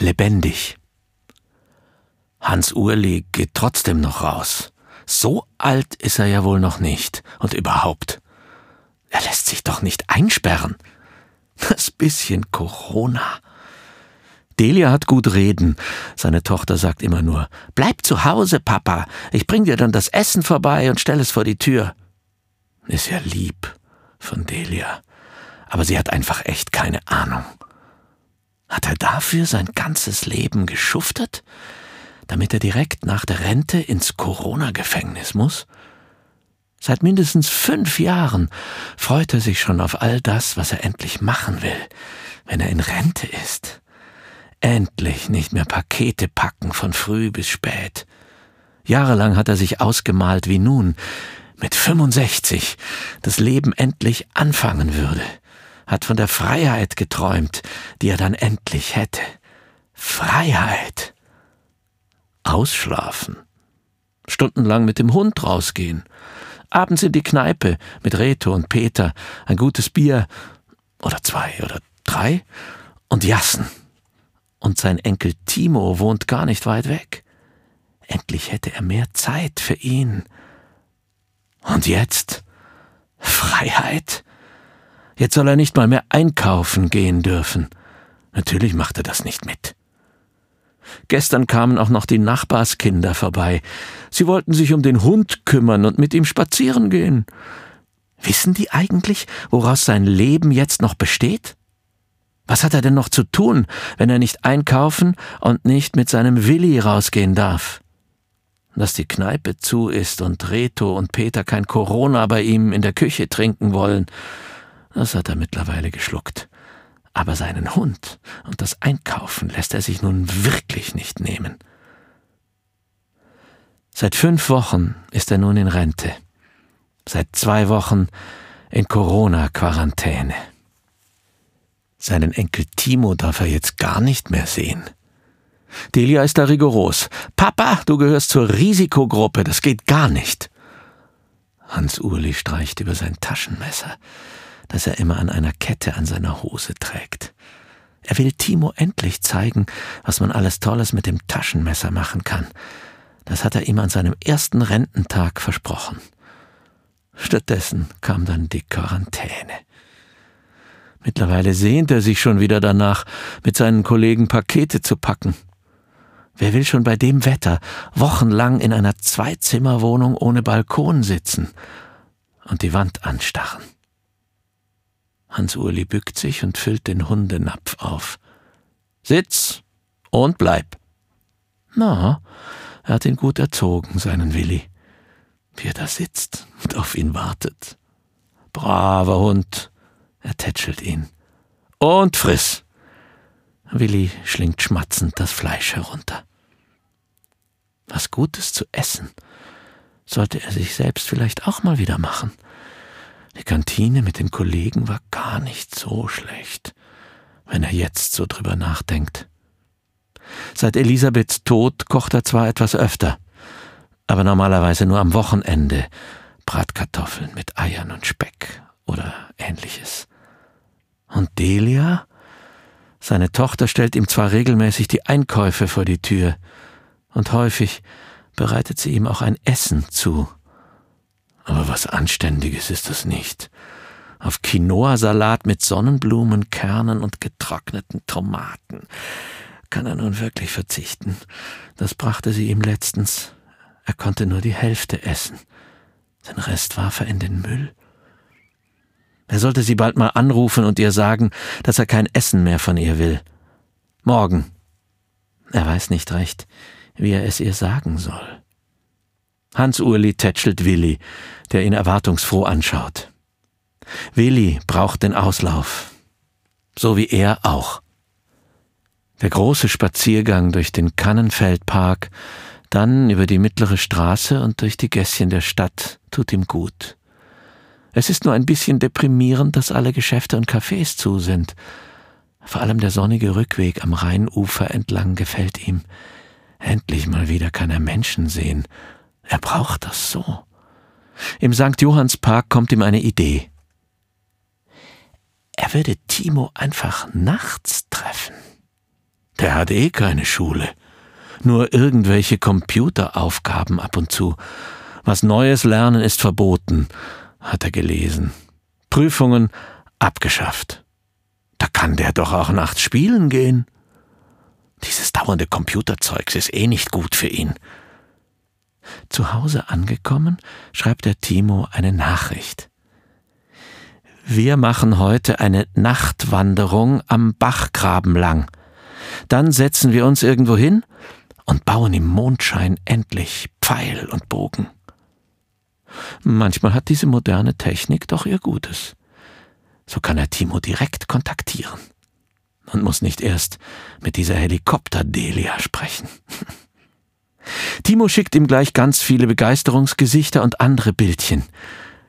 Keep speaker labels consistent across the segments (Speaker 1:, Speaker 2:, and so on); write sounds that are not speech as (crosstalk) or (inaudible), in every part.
Speaker 1: lebendig. Hans Urli geht trotzdem noch raus. So alt ist er ja wohl noch nicht. Und überhaupt. Er lässt sich doch nicht einsperren. Das bisschen Corona. Delia hat gut reden. Seine Tochter sagt immer nur, Bleib zu Hause, Papa. Ich bring dir dann das Essen vorbei und stell es vor die Tür. Ist ja lieb von Delia. Aber sie hat einfach echt keine Ahnung. Hat er dafür sein ganzes Leben geschuftet? Damit er direkt nach der Rente ins Corona-Gefängnis muss? Seit mindestens fünf Jahren freut er sich schon auf all das, was er endlich machen will, wenn er in Rente ist. Endlich nicht mehr Pakete packen von früh bis spät. Jahrelang hat er sich ausgemalt, wie nun, mit 65, das Leben endlich anfangen würde, hat von der Freiheit geträumt, die er dann endlich hätte. Freiheit. Ausschlafen. Stundenlang mit dem Hund rausgehen. Abends in die Kneipe mit Reto und Peter, ein gutes Bier oder zwei oder drei und Jassen und sein Enkel Timo wohnt gar nicht weit weg. Endlich hätte er mehr Zeit für ihn. Und jetzt? Freiheit? Jetzt soll er nicht mal mehr einkaufen gehen dürfen. Natürlich macht er das nicht mit. Gestern kamen auch noch die Nachbarskinder vorbei. Sie wollten sich um den Hund kümmern und mit ihm spazieren gehen. Wissen die eigentlich, woraus sein Leben jetzt noch besteht? Was hat er denn noch zu tun, wenn er nicht einkaufen und nicht mit seinem Willi rausgehen darf? Dass die Kneipe zu ist und Reto und Peter kein Corona bei ihm in der Küche trinken wollen, das hat er mittlerweile geschluckt. Aber seinen Hund und das Einkaufen lässt er sich nun wirklich nicht nehmen. Seit fünf Wochen ist er nun in Rente. Seit zwei Wochen in Corona-Quarantäne. Seinen Enkel Timo darf er jetzt gar nicht mehr sehen. Delia ist da rigoros. Papa, du gehörst zur Risikogruppe, das geht gar nicht. Hans Urli streicht über sein Taschenmesser, das er immer an einer Kette an seiner Hose trägt. Er will Timo endlich zeigen, was man alles Tolles mit dem Taschenmesser machen kann. Das hat er ihm an seinem ersten Rententag versprochen. Stattdessen kam dann die Quarantäne. Mittlerweile sehnt er sich schon wieder danach, mit seinen Kollegen Pakete zu packen. Wer will schon bei dem Wetter wochenlang in einer Zweizimmerwohnung ohne Balkon sitzen und die Wand anstarren? Hans-Urli bückt sich und füllt den Hundenapf auf. Sitz und bleib. Na, er hat ihn gut erzogen, seinen Willi. Wie er da sitzt und auf ihn wartet. Braver Hund, er tätschelt ihn. Und friss! Willi schlingt schmatzend das Fleisch herunter. Was Gutes zu essen sollte er sich selbst vielleicht auch mal wieder machen. Die Kantine mit den Kollegen war gar nicht so schlecht, wenn er jetzt so drüber nachdenkt. Seit Elisabeths Tod kocht er zwar etwas öfter, aber normalerweise nur am Wochenende Bratkartoffeln mit Eiern und Speck oder ähnliches. Und Delia? Seine Tochter stellt ihm zwar regelmäßig die Einkäufe vor die Tür, und häufig bereitet sie ihm auch ein Essen zu. Aber was Anständiges ist das nicht. Auf Quinoa-Salat mit Sonnenblumenkernen und getrockneten Tomaten kann er nun wirklich verzichten. Das brachte sie ihm letztens. Er konnte nur die Hälfte essen. Den Rest warf er in den Müll. Er sollte sie bald mal anrufen und ihr sagen, dass er kein Essen mehr von ihr will. Morgen. Er weiß nicht recht, wie er es ihr sagen soll. Hans-Urli tätschelt Willi, der ihn erwartungsfroh anschaut. Willi braucht den Auslauf. So wie er auch. Der große Spaziergang durch den Kannenfeldpark, dann über die mittlere Straße und durch die Gässchen der Stadt tut ihm gut. Es ist nur ein bisschen deprimierend, dass alle Geschäfte und Cafés zu sind. Vor allem der sonnige Rückweg am Rheinufer entlang gefällt ihm. Endlich mal wieder kann er Menschen sehen. Er braucht das so. Im St. Johannspark kommt ihm eine Idee. Er würde Timo einfach nachts treffen. Der hat eh keine Schule. Nur irgendwelche Computeraufgaben ab und zu. Was Neues lernen ist verboten, hat er gelesen. Prüfungen abgeschafft. Da kann der doch auch nachts spielen gehen. Dieses dauernde Computerzeugs ist eh nicht gut für ihn. Zu Hause angekommen, schreibt der Timo eine Nachricht. Wir machen heute eine Nachtwanderung am Bachgraben lang. Dann setzen wir uns irgendwo hin und bauen im Mondschein endlich Pfeil und Bogen. Manchmal hat diese moderne Technik doch ihr Gutes. So kann er Timo direkt kontaktieren und muss nicht erst mit dieser Helikopter-Delia sprechen. (laughs) Timo schickt ihm gleich ganz viele Begeisterungsgesichter und andere Bildchen,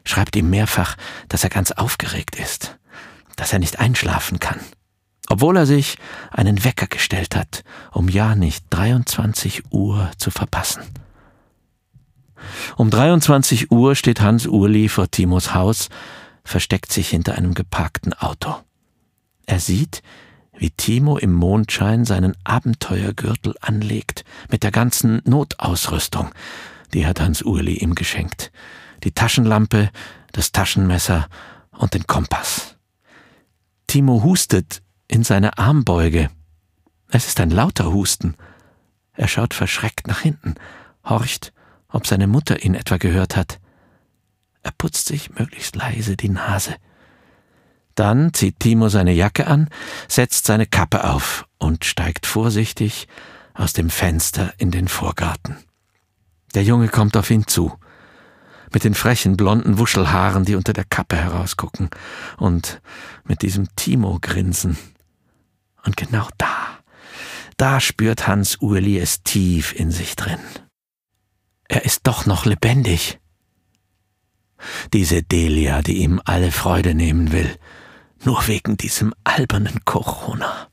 Speaker 1: schreibt ihm mehrfach, dass er ganz aufgeregt ist, dass er nicht einschlafen kann, obwohl er sich einen Wecker gestellt hat, um ja nicht 23 Uhr zu verpassen. Um 23 Uhr steht Hans Urli vor Timos Haus, versteckt sich hinter einem geparkten Auto. Er sieht, wie Timo im Mondschein seinen Abenteuergürtel anlegt, mit der ganzen Notausrüstung, die hat Hans Urli ihm geschenkt. Die Taschenlampe, das Taschenmesser und den Kompass. Timo hustet in seine Armbeuge. Es ist ein lauter Husten. Er schaut verschreckt nach hinten, horcht, ob seine Mutter ihn etwa gehört hat. Er putzt sich möglichst leise die Nase. Dann zieht Timo seine Jacke an, setzt seine Kappe auf und steigt vorsichtig aus dem Fenster in den Vorgarten. Der Junge kommt auf ihn zu, mit den frechen blonden Wuschelhaaren, die unter der Kappe herausgucken, und mit diesem Timo-Grinsen. Und genau da, da spürt Hans Urli es tief in sich drin. Er ist doch noch lebendig. Diese Delia, die ihm alle Freude nehmen will, nur wegen diesem albernen Corona.